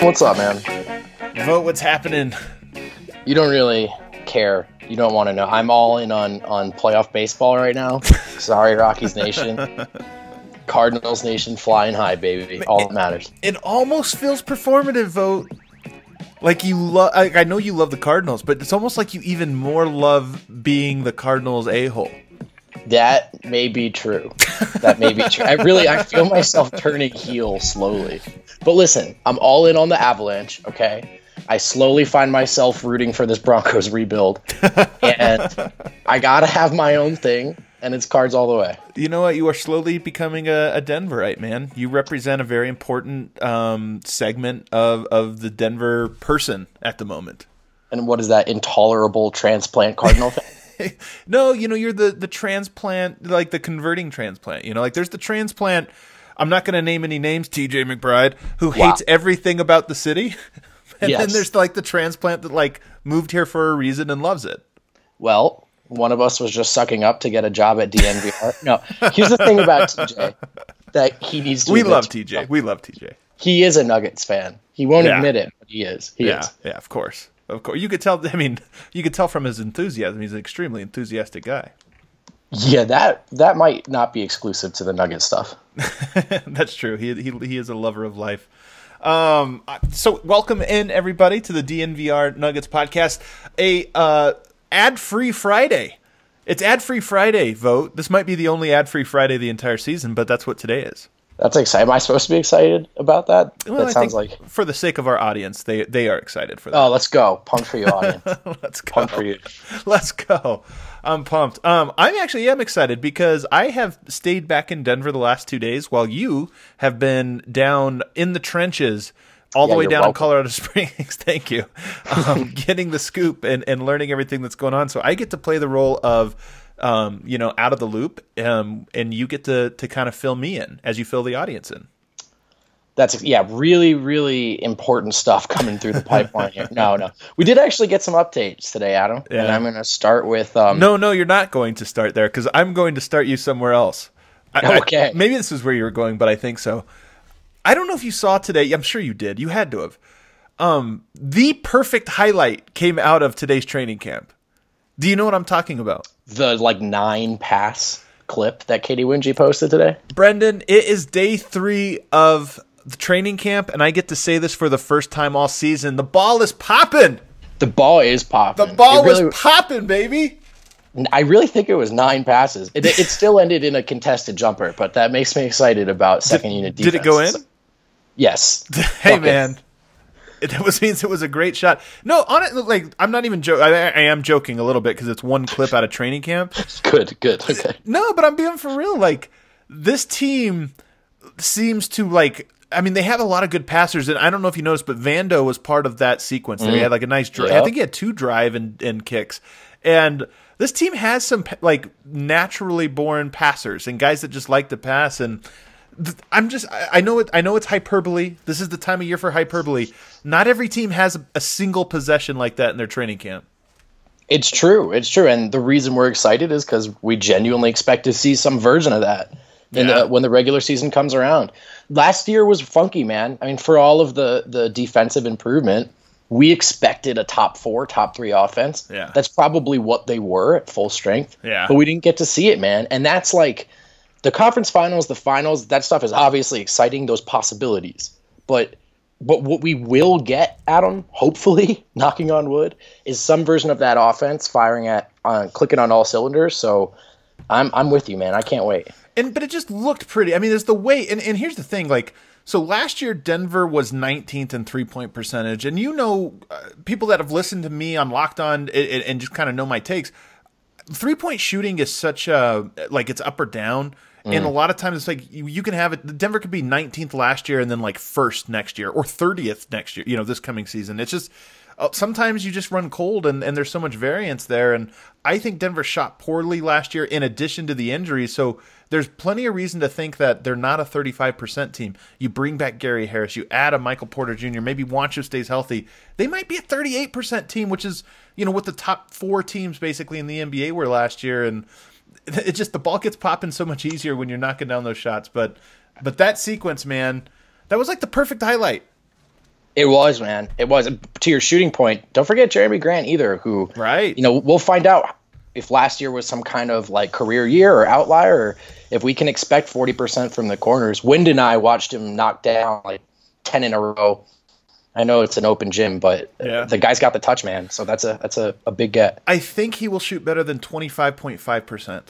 What's up, man? Vogt what's happening. You don't really care. You don't want to know. I'm all in on on playoff baseball right now. Sorry, Rockies Nation. Cardinals Nation flying high, baby. All that matters. It almost feels performative, Vogt. Like you love. Like I know you love the Cardinals, but it's almost like you even more love being the Cardinals a hole. That may be true. That may be true. I really, I feel myself turning heel slowly. But listen, I'm all in on the Avalanche. Okay, I slowly find myself rooting for this Broncos rebuild, and I gotta have my own thing, and it's cards all the way. You know what? You are slowly becoming a, a Denverite, man. You represent a very important um, segment of of the Denver person at the moment. And what is that intolerable transplant Cardinal fan? no, you know, you're the the transplant, like the converting transplant. You know, like there's the transplant. I'm not going to name any names, TJ McBride, who Wow. hates everything about the city. and then there's like the transplant that like moved here for a reason and loves it. Well, one of us was just sucking up to get a job at DNVR. No, here's the thing about TJ that he needs to. We love. TJ. We love TJ. He is a Nuggets fan. He won't Yeah. admit it, but he is. He Yeah, is. yeah, of course, of course. You could tell. I mean, you could tell from his enthusiasm. He's an extremely enthusiastic guy. Yeah, that that might not be exclusive to the Nugget stuff. That's true. He, he he is a lover of life. Um, so welcome in everybody to the DNVR Nuggets podcast, a uh, ad-free Friday. It's ad-free Friday. Vogt. This might be the only ad-free Friday the entire season, but that's what today is. That's exciting. Am I supposed to be excited about that? Well, that I sounds like. for the sake of our audience, they they are excited for that. Oh, let's go. Punk for you, audience. Let's go. For you. Let's go. I'm pumped. Um, I'm actually am excited because I have stayed back in Denver the last two days while you have been down in the trenches all the way down in. Colorado Springs. Thank you. Um, getting the scoop and, and learning everything that's going on. So I get to play the role of, um, you know, out of the loop, um, and you get to to kind of fill me in as you fill the audience in. That's yeah, really, really important stuff coming through the pipeline here. No, no, we did actually get some updates today, Adam, and I'm going to start with um, No, no, you're not going to start there because I'm going to start you somewhere else. I- I- Okay. maybe this is where you were going, but I think so. I don't know if you saw today. I'm sure you did. You had to have. Um, the perfect highlight came out of today's training camp. Do you know what I'm talking about? the like nine pass clip that Katy Winge posted today. Brendan, it is day three of the training camp, and I get to say this for the first time all season. The ball is popping. The ball is popping. The ball It really- was popping, baby. I really think it was nine passes. It, it still ended in a contested jumper, but that makes me excited about second unit defense. Did it go in? Yes. hey Fuck man it was means it was a great shot no on it like i'm not even joking I, I am joking a little bit because it's one clip out of training camp Good, good. Okay. no but i'm being for real like this team seems to like I mean, they have a lot of good passers, and I don't know if you noticed, but Vando was part of that sequence. They had like a nice drive. I Mm. Think he had two drive and, and kicks, and this team has some like naturally born passers and guys that just like to pass. And I'm just, I know it, I know it's hyperbole. This is the time of year for hyperbole. Not every team has a, single possession like that in their training camp. It's true. It's true. And the reason we're excited is because we genuinely expect to see some version of that in Yeah. the, when the regular season comes around. Last year was funky, man. I mean, for all of the the defensive improvement, we expected a top four, top three offense. Yeah. That's probably what they were at full strength. Yeah. But we didn't get to see it, man. And that's like the conference finals, the finals, that stuff is obviously exciting, those possibilities. But but what we will get, Adam, hopefully, knocking on wood, is some version of that offense firing at uh, clicking on all cylinders. So I'm I'm with you, man. I can't wait. and but it just looked pretty. I mean, there's the way, and, and here's the thing, like. So last year, Denver was 19th in three point percentage, and you know, uh, people that have listened to me on Locked On and, and and just kind of know my takes. Three point shooting is such a like it's up or down, and a lot of times it's like you, you can have it. Denver could be 19th last year and then like first next year or 30th next year. You know, this coming season. It's just uh, sometimes you just run cold, and and there's so much variance there. And I think Denver shot poorly last year, in addition to the injuries. So there's plenty of reason to think that they're not a 35% team. You bring back Gary Harris, you add a Michael Porter Jr., maybe Juancho stays healthy. They might be a 38% team, which is, you know, what the top four teams basically in the NBA were last year. And it just the ball gets popping so much easier when you're knocking down those shots. But but that sequence, man, that was like the perfect highlight. It was, man. It was. To your shooting point, don't forget Jerami Grant either, who, right? You know, we'll find out if last year was some kind of like career year or outlier, or if we can expect 40% from the corners. Wind and I watched him knock down like 10 in a row. I know it's an open gym, but yeah. the guy's got the touch, man. So that's a that's a, a big get. I think he will shoot better than 25.5%,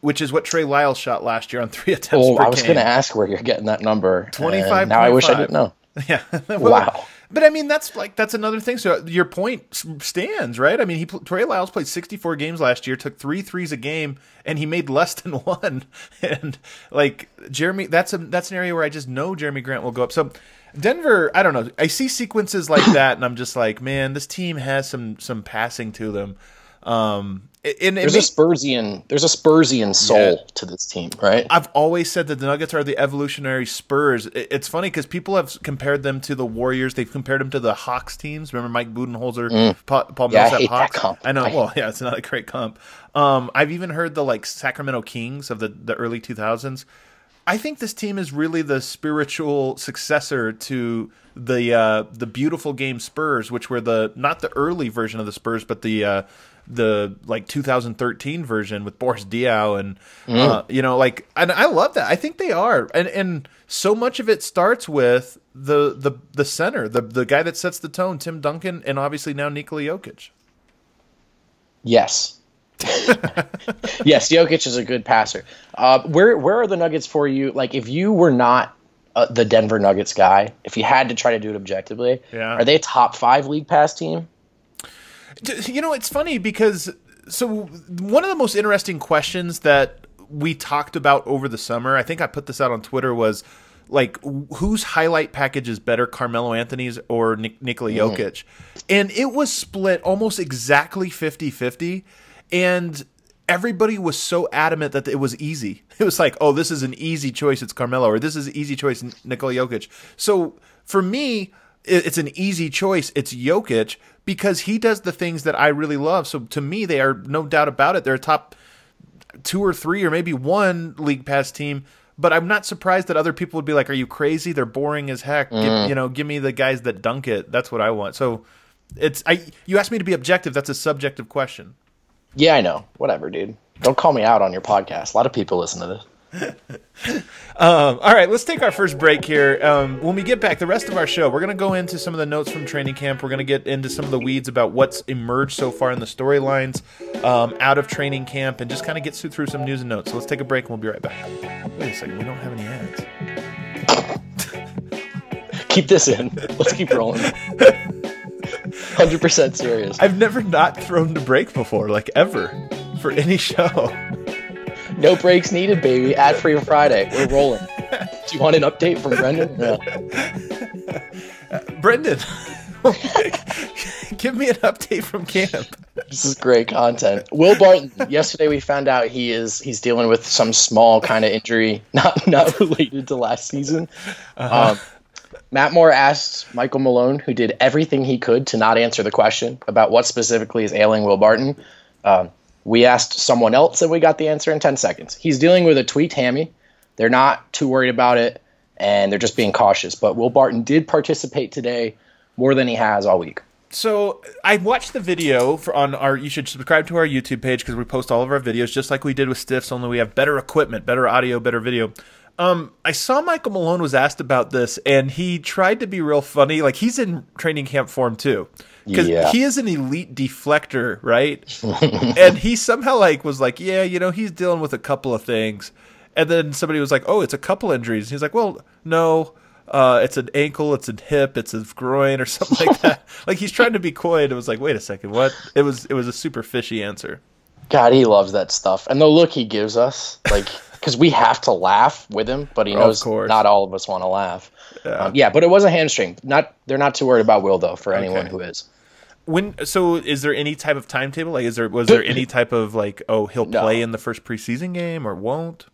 which is what Trey Lyles shot last year on three attempts. Oh, I was going to ask where you're getting that number. 25. Now I wish I didn't know. Yeah. well, wow. But I mean, that's like that's another thing. So your point stands, right? I mean, he Trey Lyles played 64 games last year, took three threes a game, and he made less than one. And like Jerami, that's a that's an area where I just know Jerami Grant will go up. So Denver, I don't know. I see sequences like that, and I'm just like, man, this team has some some passing to them. Um, and there's a Spursian there's a Spursian soul yeah. to this team, right? I've always said that the Nuggets are the evolutionary Spurs. It's funny because people have compared them to the Warriors. They've compared them to the Hawks teams. Remember Mike Budenholzer, mm. Paul, Paul yeah, Millsap Hawks. I know. I well, yeah, it's not a great comp. Um, I've even heard the like Sacramento Kings of the the early 2000s. I think this team is really the spiritual successor to the uh, the beautiful game Spurs, which were the not the early version of the Spurs, but the uh, the like 2013 version with Boris Diaw and mm. uh, you know like and I love that. I think they are, and and so much of it starts with the the the center, the the guy that sets the tone, Tim Duncan, and obviously now Nikola Jokic. Yes. yes, Jokic is a good passer. Uh, where where are the Nuggets for you? Like, if you were not uh, the Denver Nuggets guy, if you had to try to do it objectively, yeah. are they a top five league pass team? You know, it's funny because so one of the most interesting questions that we talked about over the summer, I think I put this out on Twitter, was like whose highlight package is better, Carmelo Anthony's or Nik- Nikola mm. Jokic? Mm. And it was split almost exactly 50 50. And everybody was so adamant that it was easy. It was like, oh, this is an easy choice. It's Carmelo, or this is an easy choice. Nikola Jokic. So for me, it's an easy choice. It's Jokic because he does the things that I really love. So to me, they are no doubt about it. They're a top two or three or maybe one league pass team. But I'm not surprised that other people would be like, "Are you crazy? They're boring as heck." Mm. Give, you know, give me the guys that dunk it. That's what I want. So it's I. You asked me to be objective. That's a subjective question. Yeah, I know. Whatever, dude. Don't call me out on your podcast. A lot of people listen to this. um, all right, let's take our first break here. Um, when we get back, the rest of our show, we're going to go into some of the notes from training camp. We're going to get into some of the weeds about what's emerged so far in the storylines um, out of training camp and just kind of get through some news and notes. So let's take a break and we'll be right back. Wait a second, we don't have any ads. keep this in. Let's keep rolling. 100% serious. I've never not thrown the break before, like ever, for any show. No breaks needed, baby. Ad free Friday. We're rolling. Do you want an update from Brendan? No. Uh, Brendan, give me an update from camp. This is great content. Will Barton. Yesterday we found out he is he's dealing with some small kind of injury, not not related to last season. Uh-huh. Um, Matt Moore asked Michael Malone, who did everything he could to not answer the question about what specifically is ailing Will Barton. Um, we asked someone else, and we got the answer in 10 seconds. He's dealing with a tweaked hammy. They're not too worried about it, and they're just being cautious. But Will Barton did participate today more than he has all week. So I watched the video on our. You should subscribe to our YouTube page because we post all of our videos just like we did with Stiffs. Only we have better equipment, better audio, better video. Um, I saw Michael Malone was asked about this, and he tried to be real funny. Like he's in training camp form too, because yeah. he is an elite deflector, right? and he somehow like was like, yeah, you know, he's dealing with a couple of things, and then somebody was like, oh, it's a couple injuries. And he's like, well, no, uh, it's an ankle, it's a hip, it's a groin, or something like that. like he's trying to be coy, and it was like, wait a second, what? It was it was a super fishy answer. God, he loves that stuff, and the look he gives us, like because we have to laugh with him, but he knows not all of us want to laugh. Yeah. Um, yeah. but it was a hamstring. Not they're not too worried about Will though. For anyone okay. who is. When so is there any type of timetable? Like, is there was there any type of like oh he'll play in the first preseason game or won't?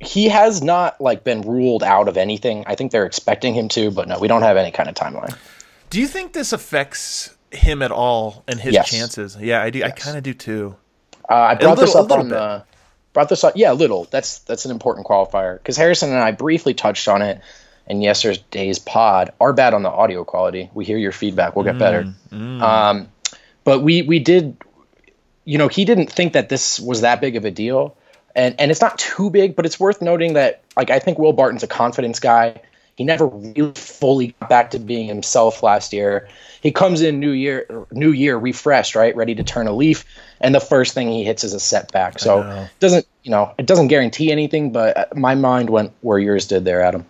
He has not like been ruled out of anything. I think they're expecting him to, but no, we don't have any kind of timeline. Do you think this affects him at all and his yes. chances? Yeah, I do. Yes. I kind of do too. Uh, I brought little, this up on the brought this up. Yeah, a little. That's that's an important qualifier because Harrison and I briefly touched on it in yesterday's pod. are bad on the audio quality. We hear your feedback. We'll get better. Mm, Um, but we we did, you know, he didn't think that this was that big of a deal, and and it's not too big, but it's worth noting that like I think Will Barton's a confidence guy. He never really fully got back to being himself last year. He comes in new year, new year refreshed, right, ready to turn a leaf, and the first thing he hits is a setback. So it doesn't you know it doesn't guarantee anything, but my mind went where yours did there, Adam.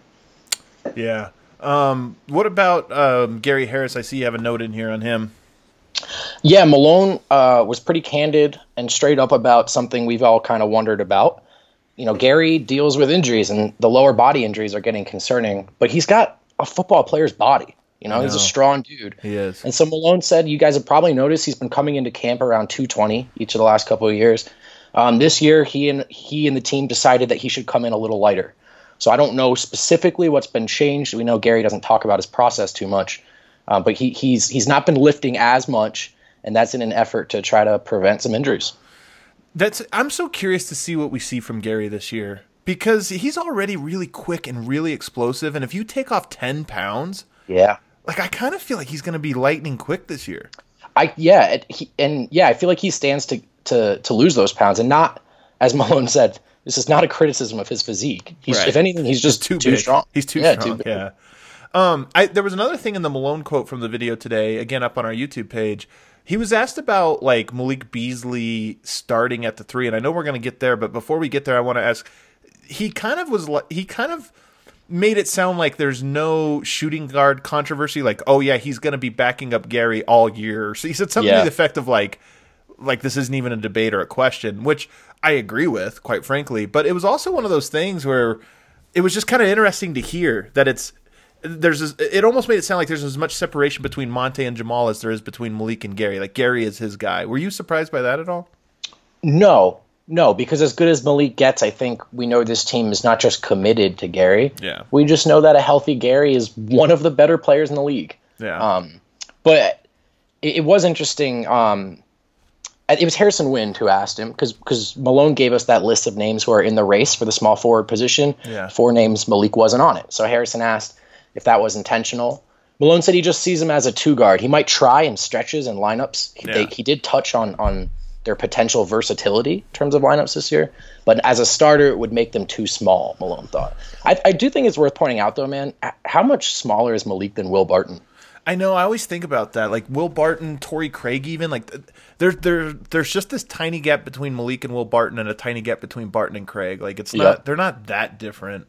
Yeah. Um, what about um, Gary Harris? I see you have a note in here on him. Yeah, Malone uh, was pretty candid and straight up about something we've all kind of wondered about. You know, Gary deals with injuries, and the lower body injuries are getting concerning. But he's got a football player's body. You know, he's a strong dude. He is. And so Malone said, you guys have probably noticed he's been coming into camp around 220 each of the last couple of years. Um, this year, he and he and the team decided that he should come in a little lighter. So I don't know specifically what's been changed. We know Gary doesn't talk about his process too much, uh, but he, he's he's not been lifting as much, and that's in an effort to try to prevent some injuries. That's I'm so curious to see what we see from Gary this year because he's already really quick and really explosive. And if you take off ten pounds, Yeah. like I kind of feel like he's going to be lightning quick this year. I yeah, it, he, and yeah, I feel like he stands to to to lose those pounds, and not as Malone said. This is not a criticism of his physique. He's, Right. if anything, he's just too, too, big. strong. He's too Yeah, strong. big. yeah. Um, I, there was another thing in the Malone quote from the video today, again up on our YouTube page. He was asked about like Malik Beasley starting at the three, and I know we're going to get there, but before we get there, I want to ask. He kind of was like he kind of made it sound like there's no shooting guard controversy. Like, oh yeah, he's going to be backing up Gary all year. So he said something to the effect of like, like this isn't even a debate or a question, which I agree with, quite frankly. But it was also one of those things where it was just kind of interesting to hear that it's there's this, it almost made it sound like there's as much separation between Monte and Jamal as there is between Malik and Gary. Like Gary is his guy. Were you surprised by that at all? No, no, because as good as Malik gets, I think we know this team is not just committed to Gary. Yeah. We just know that a healthy Gary is one of the better players in the league. Yeah. Um, but it, it was interesting. Um, it was Harrison Wind who asked him because because Malone gave us that list of names who are in the race for the small forward position. Yeah. Four names, Malik wasn't on it. So Harrison asked if that was intentional. Malone said he just sees him as a two guard. He might try in stretches and lineups. He, they, he did touch on on their potential versatility in terms of lineups this year, but as a starter, it would make them too small. Malone thought. I, I do think it's worth pointing out, though, man. How much smaller is Malik than Will Barton? I know. I always think about that. Like Will Barton, Torrey Craig, even like th- there, there, there's just this tiny gap between Malik and Will Barton, and a tiny gap between Barton and Craig. Like it's not. Yep. They're not that different.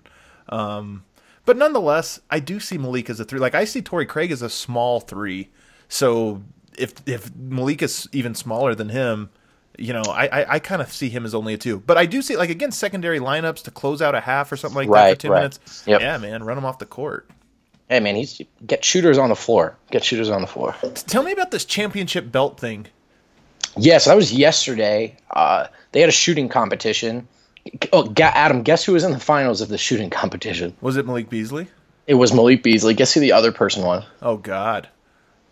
Um, but nonetheless, I do see Malik as a three. Like I see Torrey Craig as a small three. So if if Malik is even smaller than him, you know, I I, I kind of see him as only a two. But I do see like again secondary lineups to close out a half or something like that for two right. minutes. Yep. Yeah, man, run him off the court. Hey, man, he's get shooters on the floor. Get shooters on the floor. Tell me about this championship belt thing. Yeah, so that was yesterday. Uh, they had a shooting competition. Oh, Adam, guess who was in the finals of the shooting competition? Was it Malik Beasley? It was Malik Beasley. Guess who the other person was? Oh God.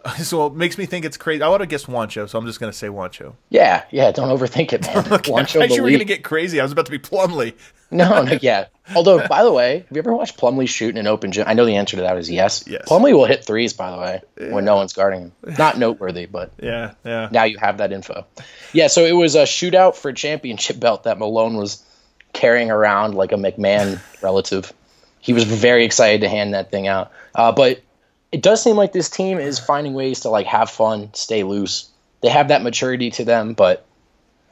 So it makes me think it's crazy. I would have guessed Juancho, so I'm just gonna say Juancho. Yeah, yeah. Don't overthink it, man. I Juancho thought you were gonna get crazy. I was about to be Plumlee. No, no, yeah. Although, by the way, have you ever watched Plumlee shoot in an open gym? I know the answer to that is yes. Yes. Plumlee will hit threes, by the way, when no one's guarding him. Not noteworthy, but Yeah, yeah. now you have that info. Yeah, so it was a shootout for a championship belt that Malone was carrying around like a McMahon relative. He was very excited to hand that thing out. Uh, but it does seem like this team is finding ways to like have fun, stay loose. They have that maturity to them, but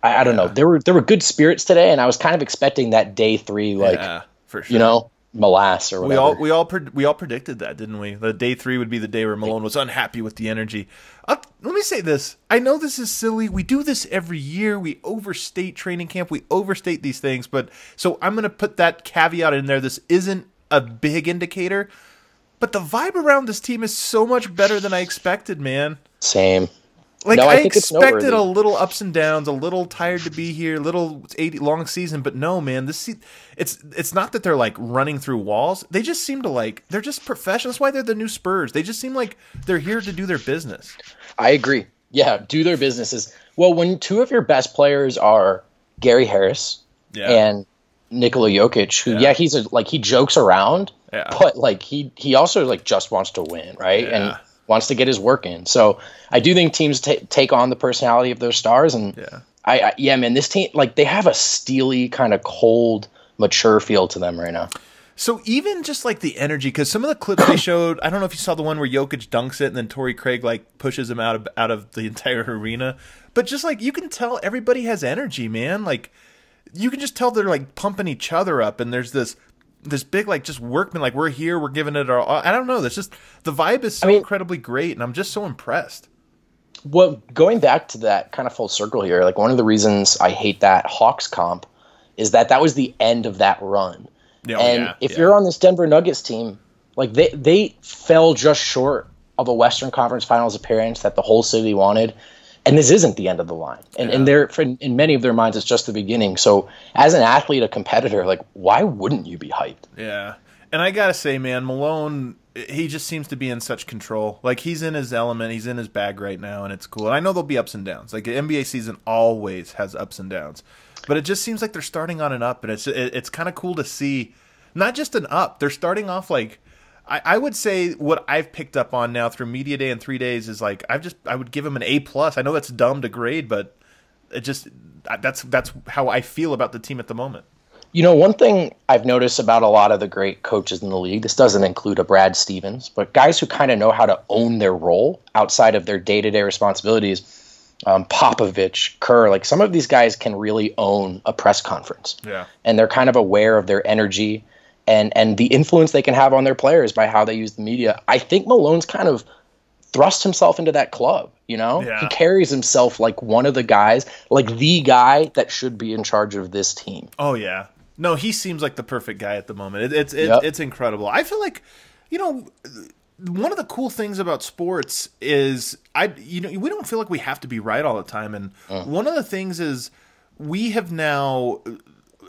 I, I don't know. There were there were good spirits today, and I was kind of expecting that day three, like yeah, for sure. you know, molass or whatever. we all we all pred- we all predicted that, didn't we? The day three would be the day where Malone was unhappy with the energy. i let me say this. I know this is silly. We do this every year. We overstate training camp. We overstate these things. But so I'm going to put that caveat in there. This isn't a big indicator, but the vibe around this team is so much better than I expected, man. Same. Like No, I I, expected a little ups and downs, a little tired to be here, little eighty long season, but no, man, this se- it's it's not that they're like running through walls. They just seem to like they're just professionals. That's why they're the new Spurs. They just seem like they're here to do their business. I agree. Yeah, do their businesses. Well, when two of your best players are Gary Harris Yeah. and Nikola Jokic, who Yeah. yeah, he's a, like he jokes around, Yeah. but like he he also like just wants to win, right? Yeah. And wants to get his work in. So I do think teams ta take on the personality of their stars, and Yeah. I, I yeah, man, this team like they have a steely kind of cold, mature feel to them right now. So even just like the energy, because some of the clips they showed, I don't know if you saw the one where Jokic dunks it and then Torrey Craig like pushes him out of out of the entire arena. But just like you can tell, everybody has energy, man. Like you can just tell they're like pumping each other up, and there's this this big like just workman like we're here, we're giving it our. all. I don't know. There's just the vibe is so mean- incredibly great, and I'm just so impressed. Well, going back to that kind of full circle here, like one of the reasons I hate that Hawks comp is that that was the end of that run. Yeah, oh, and yeah, if yeah. you're on this Denver Nuggets team, like they they fell just short of a Western Conference Finals appearance that the whole city wanted. And this isn't the end of the line. And and they're for, in many of their minds it's just the beginning. So as an athlete, a competitor, like why wouldn't you be hyped? Yeah. And I gotta say, man, Malone, he just seems to be in such control. Like he's in his element, he's in his bag right now, and it's cool. And I know there'll be ups and downs. Like the NBA season always has ups and downs, but it just seems like they're starting on an up, and it's it, it's kind of cool to see. Not just an up, they're starting off like. I, I would say what I've picked up on now through media day and three days is like I've just I would give him an A plus. I know that's dumb to grade, but it just that's that's how I feel about the team at the moment. You know, one thing I've noticed about a lot of the great coaches in the league, this doesn't include a Brad Stevens, but guys who kind of know how to own their role outside of their day to day responsibilities, um, Popovich, Kerr, like some of these guys can really own a press conference. Yeah. And they're kind of aware of their energy and, and the influence they can have on their players by how they use the media. I think Malone's kind of thrust himself into that club. You know, Yeah. he carries himself like one of the guys, like the guy that should be in charge of this team. Oh yeah, no, he seems like the perfect guy at the moment. It, it's it, Yep. it's incredible. I feel like, you know, one of the cool things about sports is I you know we don't feel like we have to be right all the time, and mm. one of the things is we have now.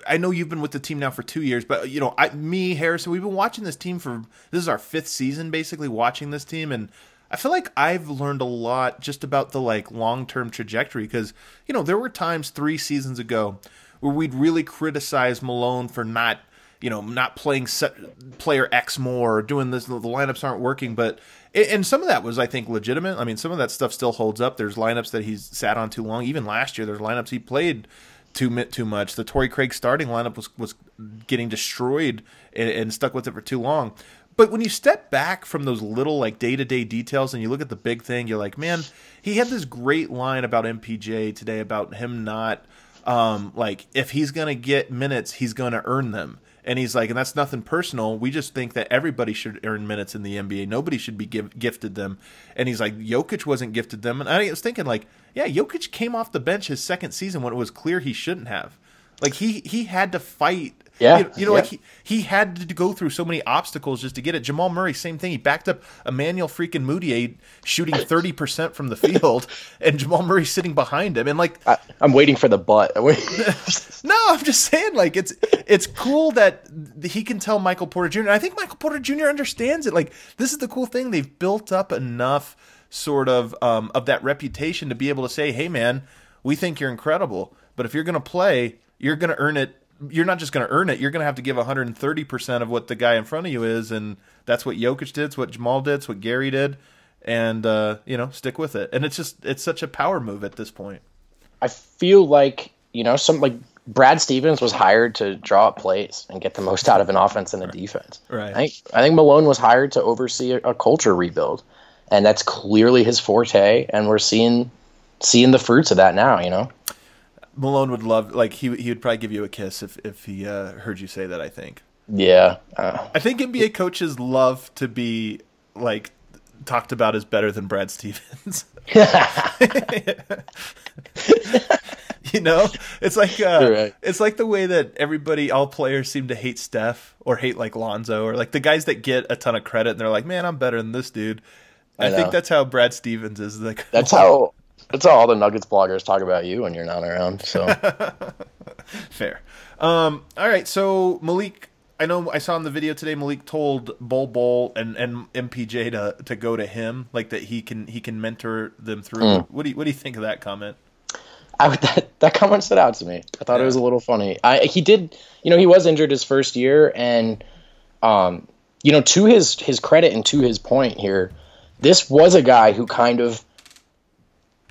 I know you've been with the team now for two years, but you know, I, me, Harrison, we've been watching this team for this is our fifth season, basically watching this team, and I feel like I've learned a lot just about the like long term trajectory because you know there were times three seasons ago where we'd really criticize Malone for not you know not playing set, player X more or doing this the lineups aren't working but and some of that was I think legitimate. I mean some of that stuff still holds up. There's lineups that he's sat on too long. Even last year there's lineups he played too too much the Torrey Craig starting lineup was was getting destroyed and, and stuck with it for too long but when you step back from those little like day to day details and you look at the big thing, you're like, man, he had this great line about MPJ today about him not um, like if he's gonna get minutes, he's gonna earn them. And he's like, and that's nothing personal. We just think that everybody should earn minutes in the NBA. Nobody should be give, gifted them. And he's like, Jokic wasn't gifted them. And I was thinking, like, yeah, Jokic came off the bench his second season when it was clear he shouldn't have. Like he he had to fight. Yeah, you know, you know yeah. like he, he had to go through so many obstacles just to get it. Jamal Murray, same thing. He backed up Emmanuel freaking Mudiay shooting thirty percent from the field, and Jamal Murray sitting behind him. And like, I, I'm waiting for the butt. No, I'm just saying, like it's it's cool that he can tell Michael Porter Jr. And I think Michael Porter Jr. understands it. Like this is the cool thing. They've built up enough sort of um, of that reputation to be able to say, "Hey, man, we think you're incredible, but if you're going to play, you're going to earn it." You're not just going to earn it. You're going to have to give 130 percent of what the guy in front of you is, and that's what Jokic did. It's what Jamal did. It's what Gary did, and uh, you know, stick with it. And it's just it's such a power move at this point. I feel like you know some like Brad Stevens was hired to draw up plays and get the most out of an offense and a defense. Right. I think I think Malone was hired to oversee a, a culture rebuild, and that's clearly his forte. And we're seeing seeing the fruits of that now. You know. Malone would love like he he would probably give you a kiss if if he uh, heard you say that. I think. Yeah. Uh, I think NBA coaches love to be like talked about as better than Brad Stevens. you know, it's like uh, right. it's like the way that everybody, all players, seem to hate Steph or hate like Lonzo or like the guys that get a ton of credit and they're like, "Man, I'm better than this dude." I, I think that's how Brad Stevens is. Like that's how that's all the Nuggets bloggers talk about you when you're not around. So Fair. Um, all right, so Malik, I know I saw in the video today. Malik told Bol Bol and, and MPJ to, to go to him, like that he can he can mentor them through. What do you what do you think of that comment? I that that comment stood out to me. I thought yeah. it was a little funny. I he did, you know, he was injured his first year, and um, you know, to his his credit and to his point here, this was a guy who kind of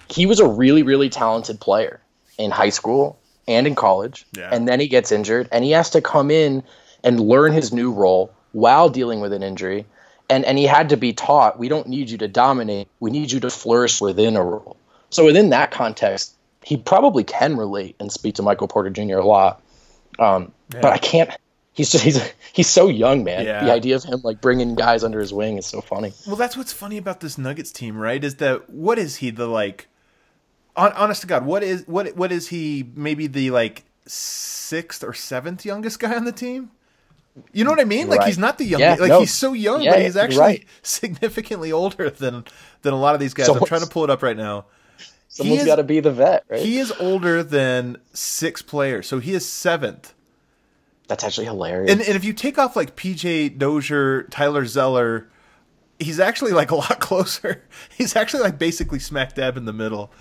he was a really really talented player in high school and in college, yeah. and then he gets injured, and he has to come in and learn his new role while dealing with an injury. And, and he had to be taught we don't need you to dominate we need you to flourish within a role so within that context he probably can relate and speak to michael porter jr a lot um, yeah. but i can't he's just he's he's so young man yeah. the idea of him like bringing guys under his wing is so funny well that's what's funny about this nuggets team right is that what is he the like honest to god what is what what is he maybe the like sixth or seventh youngest guy on the team you know what I mean? Like right. he's not the young, yeah, like no. he's so young, yeah, but he's actually right. significantly older than than a lot of these guys. I'm trying to pull it up right now. Someone's got to be the vet, right? He is older than six players, so he is seventh. That's actually hilarious. And, and if you take off like PJ Dozier, Tyler Zeller, he's actually like a lot closer. He's actually like basically smack dab in the middle.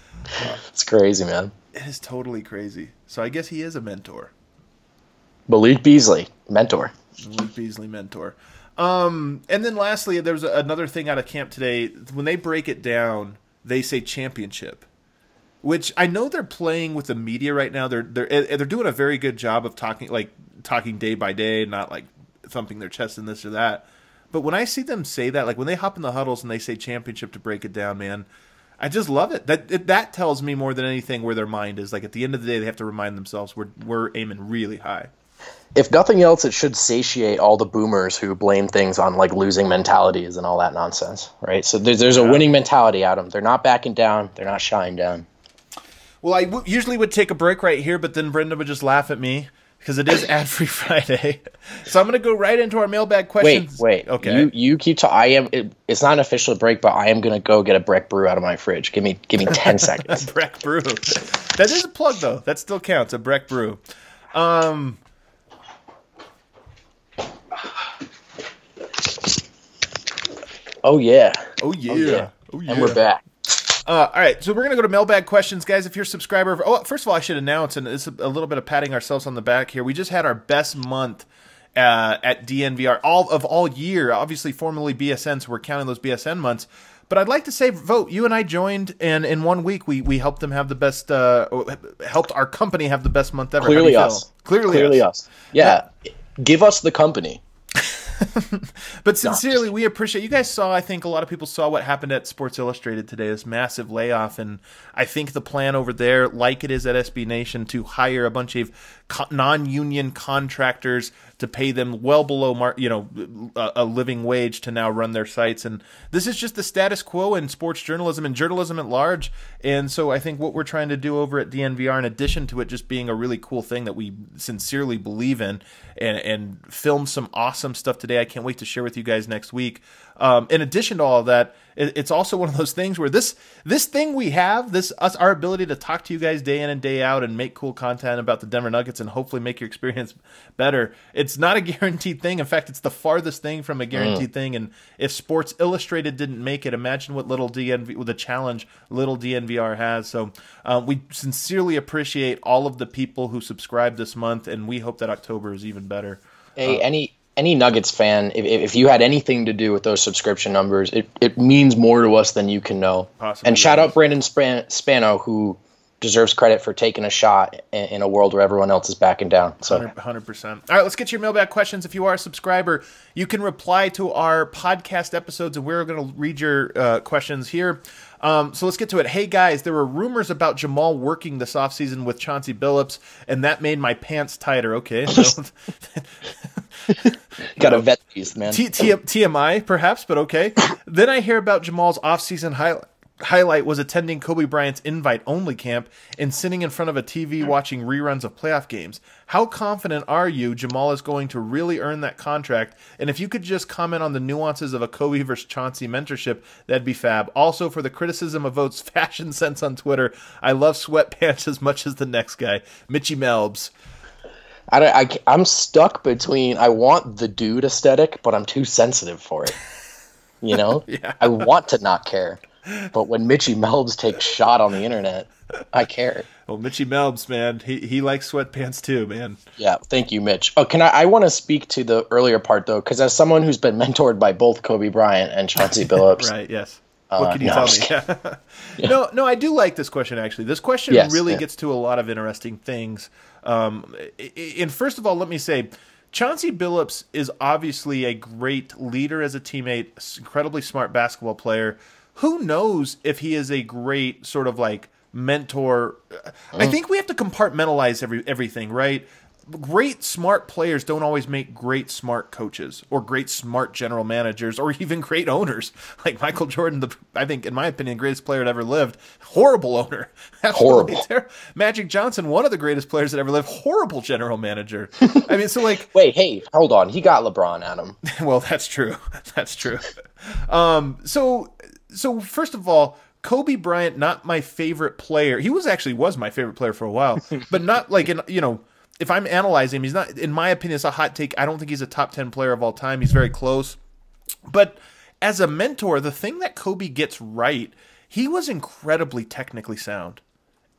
It's crazy, man. It is totally crazy. So I guess he is a mentor. Malik Beasley, mentor. Malik Beasley, mentor. Um, and then lastly, there's another thing out of camp today. When they break it down, they say championship, which I know they're playing with the media right now. They're they're eh, they're doing a very good job of talking like talking day by day, not like thumping their chest in this or that. But when I see them say that, like when they hop in the huddles and they say championship to break it down, man, I just love it. That it, that tells me more than anything where their mind is. Like at the end of the day, they have to remind themselves we're we're aiming really high if nothing else, it should satiate all the boomers who blame things on like losing mentalities and all that nonsense, right? So there's, there's a winning mentality out of them. They're not backing down. They're not shying down. Well, I w- usually would take a break right here, but then Brenda would just laugh at me because it is ad free Friday. so I'm going to go right into our mailbag questions. Wait, wait. Okay. You you keep to I am. It, it's not an official break, but I am going to go get a Breck brew out of my fridge. Give me give me ten seconds. Breck brew. That is a plug though. That still counts. A Breck brew. Um. Oh yeah. Oh yeah. Oh yeah. Oh, yeah. And we're back. Uh, all right, so we're gonna go to mailbag questions, guys. If you're a subscriber, oh, first of all, I should announce, and it's a, a little bit of patting ourselves on the back here. We just had our best month uh, at DNVR all of all year. Obviously, formerly BSN, so we're counting those BSN months. But I'd like to say, Vogt. You and I joined, and in one week we we helped them have the best. Uh, helped our company have the best month ever. Clearly us. Clearly, Clearly us. us. Yeah. yeah. Give us the company. but sincerely, we appreciate you guys saw. I think a lot of people saw what happened at Sports Illustrated today. This massive layoff, and I think the plan over there, like it is at SB Nation, to hire a bunch of non-union contractors to pay them well below mar- you know a, a, living wage to now run their sites. And this is just the status quo in sports journalism and journalism at large. And so I think what we're trying to do over at DNVR in addition to it just being a really cool thing that we sincerely believe in and and film some awesome stuff today I can't wait to share with you guys next week um, in addition to all of that it's also one of those things where this this thing we have this us our ability to talk to you guys day in and day out and make cool content about the Denver Nuggets and hopefully make your experience better. It's not a guaranteed thing. In fact, it's the farthest thing from a guaranteed mm. thing. And if Sports Illustrated didn't make it, imagine what little DNV with the challenge little DNVR has. So uh, we sincerely appreciate all of the people who subscribed this month, and we hope that October is even better. Hey, uh, any any Nuggets fan, if, if you had anything to do with those subscription numbers, it, it means more to us than you can know. Possibly and shout out Brandon Span- Spano, who deserves credit for taking a shot in, a world where everyone else is backing down. So 100%. All right, let's get your mailbag questions. If you are a subscriber, you can reply to our podcast episodes, and we're going to read your uh, questions here. Um, so let's get to it. Hey guys, there were rumors about Jamal working this offseason with Chauncey Billups, and that made my pants tighter. Okay. Got to vet these, man. T- T- TMI, perhaps, but okay. then I hear about Jamal's offseason highlight highlight was attending Kobe Bryant's invite only camp and sitting in front of a TV watching reruns of playoff games. How confident are you Jamal is going to really earn that contract? And if you could just comment on the nuances of a Kobe versus Chauncey mentorship, that'd be fab. Also, for the criticism of Vogt's fashion sense on Twitter, I love sweatpants as much as the next guy, Mitchy Melbs. I, I, I'm stuck between I want the dude aesthetic, but I'm too sensitive for it. You know, yeah. I want to not care, but when Mitchy Melbs takes shot on the internet, I care. Well, Mitchy Melbs, man, he he likes sweatpants too, man. Yeah, thank you, Mitch. Oh, can I? I want to speak to the earlier part though, because as someone who's been mentored by both Kobe Bryant and Chauncey Billups, right? Yes. What Uh, can you no, tell me? just No, no, I do like this question actually. This question Yes, really yeah. gets to a lot of interesting things. Um, and first of all, let me say, Chauncey Billups is obviously a great leader as a teammate, incredibly smart basketball player. Who knows if he is a great sort of like mentor? I think we have to compartmentalize every everything, right? Great smart players don't always make great smart coaches or great smart general managers or even great owners. Like Michael Jordan, the I think in my opinion, greatest player that ever lived. Horrible owner. Absolutely Horrible. ter- Magic Johnson, one of the greatest players that ever lived. Horrible general manager. I mean, so like Wait, hey, hold on. He got LeBron at him. well, that's true. That's true. Um, so, so first of all, Kobe Bryant, not my favorite player. He was actually was my favorite player for a while, but not like in you know. If I'm analyzing him, he's not. In my opinion, it's a hot take. I don't think he's a top ten player of all time. He's very close, but as a mentor, the thing that Kobe gets right, he was incredibly technically sound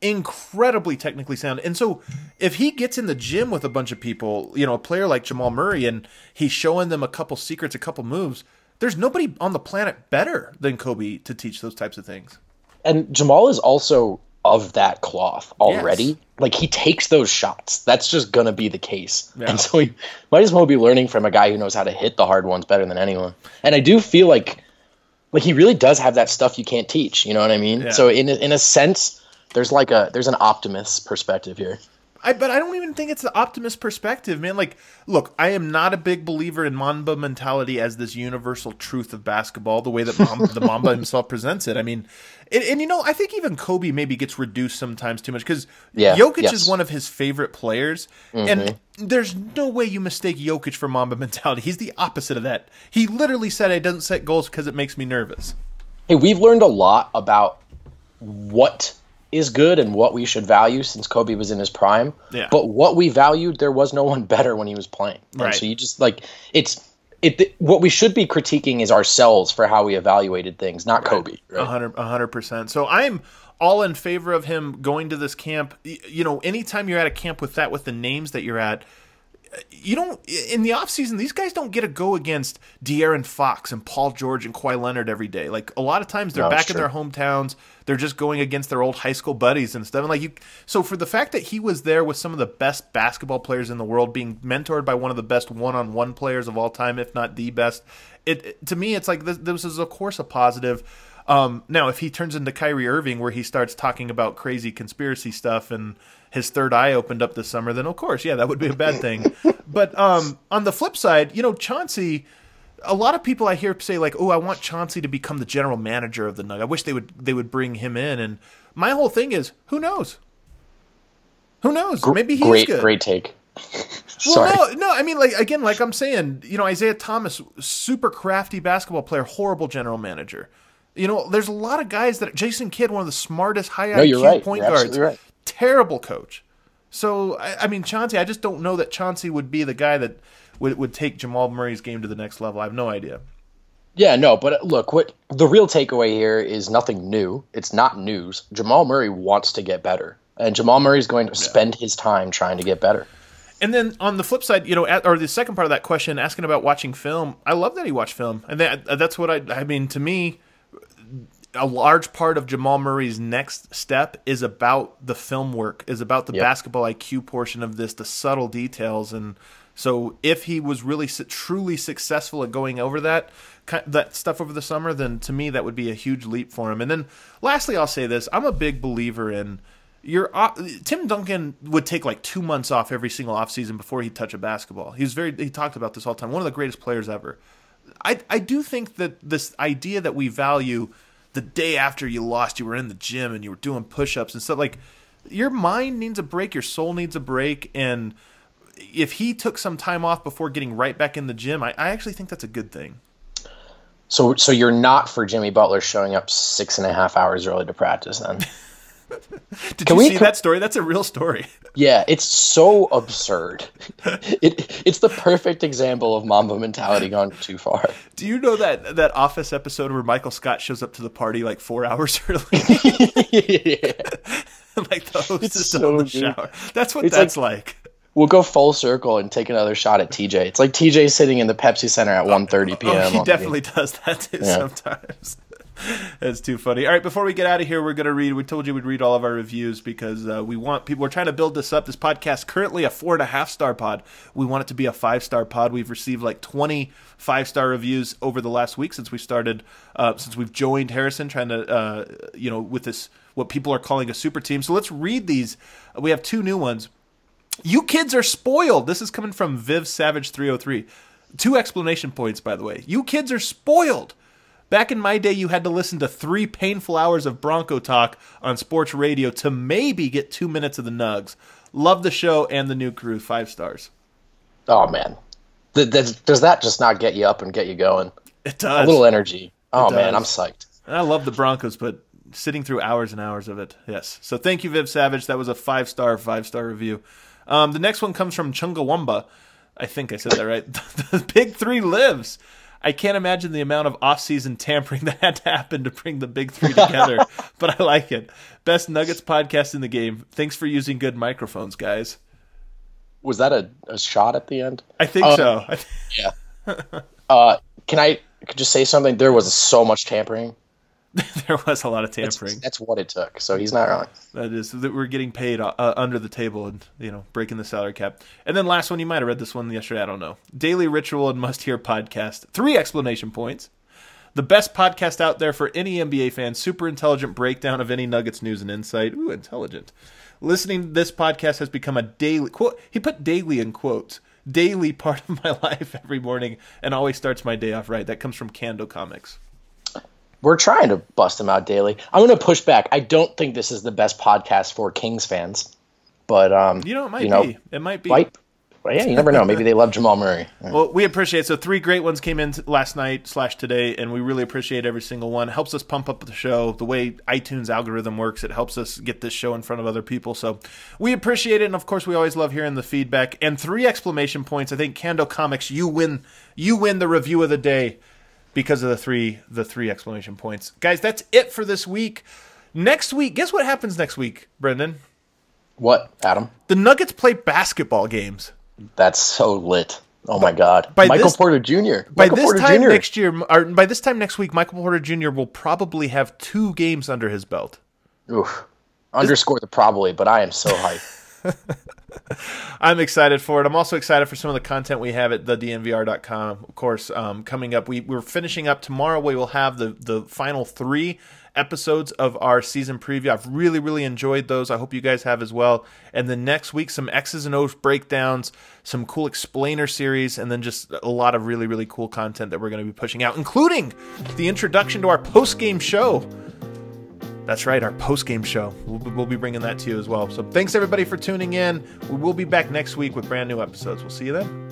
incredibly technically sound. And so if he gets in the gym with a bunch of people, you know, a player like Jamal Murray and he's showing them a couple secrets, a couple moves, there's nobody on the planet better than Kobe to teach those types of things. And Jamal is also of that cloth already. Yes. Like he takes those shots. That's just gonna be the case. Yeah. And so he might as well be learning from a guy who knows how to hit the hard ones better than anyone. And I do feel like like he really does have that stuff you can't teach. You know what I mean? Yeah. So in a, in a sense, there's like a there's an optimist perspective here. I but I don't even think it's the optimist perspective, man. Like, look, I am not a big believer in Mamba mentality as this universal truth of basketball, the way that Mamba, the Mamba himself presents it. I mean, and, and you know, I think even Kobe maybe gets reduced sometimes too much because Yeah, Jokic yes. is one of his favorite players, and mm-hmm. there's no way you mistake Jokic for Mamba mentality. He's the opposite of that. He literally said, "I doesn't set goals because it makes me nervous." Hey, we've learned a lot about what is good and what we should value since Kobe was in his prime. Yeah. But what we valued, there was no one better when he was playing. And Right. so you just like it's it. What we should be critiquing is ourselves for how we evaluated things, not Kobe. Right? hundred, a hundred percent. So I'm all in favor of him going to this camp. You know, anytime you're at a camp with that, with the names that you're at, you don't in the off season. These guys don't get to go against De'Aaron Fox and Paul George and Kawhi Leonard every day. Like a lot of times, they're No, back in their hometowns. They're just going against their old high school buddies and stuff. And like you, so for the fact that he was there with some of the best basketball players in the world, being mentored by one of the best one-on-one players of all time, if not the best, it, it- to me, it's like this, this is of course a positive. Um, now, if he turns into Kyrie Irving, where he starts talking about crazy conspiracy stuff and his third eye opened up this summer, then of course, yeah, that would be a bad thing. but um, on the flip side, you know, Chauncey, a lot of people I hear say like, "Oh, I want Chauncey to become the general manager of the Nuggets. I wish they would they would bring him in." And my whole thing is, who knows? Who knows? Maybe he's great, good. great take. Well, Sorry. no, no. I mean, like again, like I'm saying, you know, Isaiah Thomas, super crafty basketball player, horrible general manager. You know, there's a lot of guys that Jason Kidd, one of the smartest high No, IQ right. point You're guards, right. terrible coach. So I, I mean, Chauncey, I just don't know that Chauncey would be the guy that would would take Jamal Murray's game to the next level. I have no idea. Yeah, no, but uh, look, what the real takeaway here is nothing new. It's not news. Jamal Murray wants to get better, and Jamal Murray is going to spend his time trying to get better. And then on the flip side, you know, at, or the second part of that question, asking about watching film, I love that he watched film, and that that's what I. I mean, to me, a large part of Jamal Murray's next step is about the film work, is about the Yep. basketball IQ portion of this, the subtle details, and so if he was really truly successful at going over that that stuff over the summer, then to me that would be a huge leap for him. And then lastly, I'll say this: I'm a big believer in. Your uh, Tim Duncan would take like two months off every single offseason before he'd touch a basketball. He was very he talked about this all the time. One of the greatest players ever. I I do think that this idea that we value the day after you lost, you were in the gym and you were doing push-ups and stuff like your mind needs a break, your soul needs a break, and if he took some time off before getting right back in the gym, I, I actually think that's a good thing. So, so you're not for Jimmy Butler showing up six and a half hours early to practice, then? Did Can you we see co- that story? That's a real story. Yeah, it's so absurd. it it's the perfect example of Mamba mentality gone too far. Do you know that that Office episode where Michael Scott shows up to the party like four hours early? yeah. like the hostess It's in so the good. shower. That's what It's that's like. We'll go full circle and take another shot at TJ. It's like TJ sitting in the Pepsi Center at 1:30 p.m. Oh, he definitely does that too Yeah. sometimes. That's too funny. All right, before we get out of here, we're going to read. We told you we'd read all of our reviews because uh, we want people. We're trying to build this up. This podcast currently a four and a half star pod. We want it to be a five star pod. We've received like twenty five star reviews over the last week since we started. Uh, since we've joined Harrison, trying to uh, you know with this what people are calling a super team. So let's read these. We have two new ones. You kids are spoiled. This is coming from Viv Savage 303. Two explanation points, by the way. You kids are spoiled. Back in my day, you had to listen to three painful hours of Bronco talk on sports radio to maybe get two minutes of the Nugs. Love the show and the new crew. Five stars. Oh man, does, does that just not get you up and get you going? It does. A little energy. Oh man, I'm psyched. And I love the Broncos, but sitting through hours and hours of it, yes. So thank you, Viv Savage. That was a five star, five star review. Um, the next one comes from Chungawamba. I think I said that right. the Big Three lives. I can't imagine the amount of off-season tampering that had to happen to bring the Big Three together, but I like it. Best Nuggets podcast in the game. Thanks for using good microphones, guys. Was that a, a shot at the end? I think Oh. so. Yeah. uh, can I just say something? There was so much tampering. there was a lot of tampering. that's what it took. So he's not wrong. That is that we're getting paid uh, under the table and you know breaking the salary cap. And then last one, you might have read this one yesterday. I don't know. Daily ritual and must hear podcast. Three explanation points. The best podcast out there for any NBA fan. Super intelligent breakdown of any Nuggets news and insight. Ooh, intelligent. Listening to this podcast has become a daily quote. He put daily in quotes. Daily part of my life every morning and always starts my day off right. That comes from Kando Comics. We're trying to bust him out daily. I'm going to push back. I don't think this is the best podcast for Kings fans, but um, You know, it might you know, be. It might be. Might, well, yeah, you never know. Maybe they love Jamal Murray. Well, we appreciate it. So three great ones came in last night slash today, and we really appreciate every single one. Helps us pump up the show. The way iTunes algorithm works, it helps us get this show in front of other people. So we appreciate it, and of course, we always love hearing the feedback. And three exclamation points. I think Kando Comics, you win. You win the review of the day because of the three the three exclamation points, guys. That's it for this week. Next week, guess what happens next week, Brendan? What, Adam? The Nuggets play basketball games. That's so lit. Oh my God, by Michael this- Porter Jr. By Michael this Porter time Jr. next year, or by this time next week, Michael Porter Jr. will probably have two games under his belt. Oof. Underscore the probably, but I am so hyped. I'm excited for it. I'm also excited for some of the content we have at thednvr.com. Of course, um, coming up, we, we're finishing up tomorrow. We will have the, the final three episodes of our season preview. I've really, really enjoyed those. I hope you guys have as well. And then next week, some X's and O's breakdowns, some cool explainer series, and then just a lot of really, really cool content that we're going to be pushing out, including the introduction to our post game show. That's right, our post game show. We'll, we'll be bringing that to you as well. So thanks everybody for tuning in. We will be back next week with brand new episodes. We'll see you then.